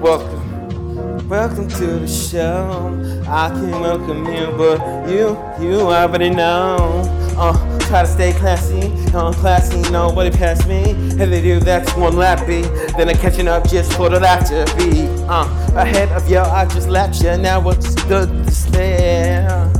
welcome, welcome to the show. I can welcome you, but you, you already know. Uh, try to stay classy, uh, classy, nobody pass me. If they do, that's one lap beat. Then I'm catching up just for the laughter beat. Uh, ahead of you, I just lapped you. Now what's good the despair?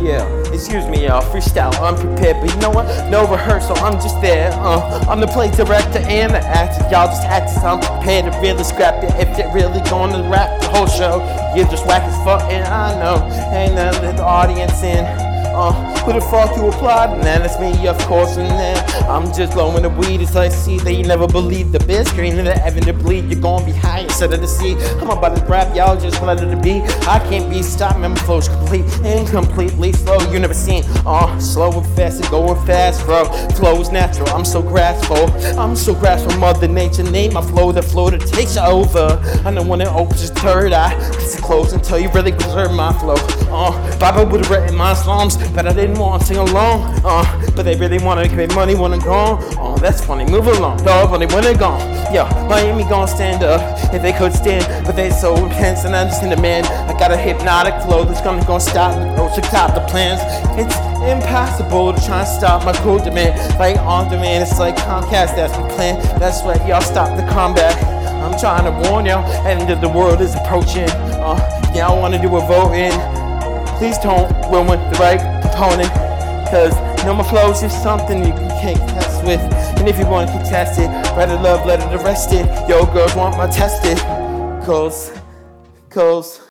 Yeah, excuse me, y'all. Freestyle, unprepared, but you know what? No rehearsal, I'm just there. Uh, I'm the play director and the actor. Y'all just actors, I'm prepared to really scrap it. If they're really gonna rap the whole show, you're just whack as fuck, and I know. Ain't of the audience in. Uh, who the fuck you applaud? Then it's me, of course, and then I'm just blowing the weed. It's like, see, they never believe the best Green in the heaven to bleed. You're gonna be high instead of the sea. I'm about to rap, y'all just let it be. I can't be stopped, my flow's complete and completely slow. You never seen, uh, slow and fast and going fast, bro. Flow is natural, I'm so graceful. I'm so graceful, Mother Nature. Name my flow, the flow that takes you over. I know when it opens your third eye, it's closed until you really preserve my flow. Uh, Bible would have written my songs but I didn't want to sing along. Uh, but they really wanna give me money when I'm gone. Oh, that's funny. Move along, dog. Money when they're gone. Yo, Miami gonna stand up if they could stand, but they so intense and I understand the man. I got a hypnotic flow that's gonna gonna stop the to top the plans. It's impossible to try and stop my cool demand. Like on demand, it's like Comcast. That's my plan. That's right. Y'all stop the combat. I'm trying to warn y'all, of the world is approaching. Uh, y'all wanna do a voting? Please don't ruin the right opponent. Cause you know my just something you, can't test with. And if you want to contest it, write a love letter to rest it. Yo, girls want my tested. Cause, cause.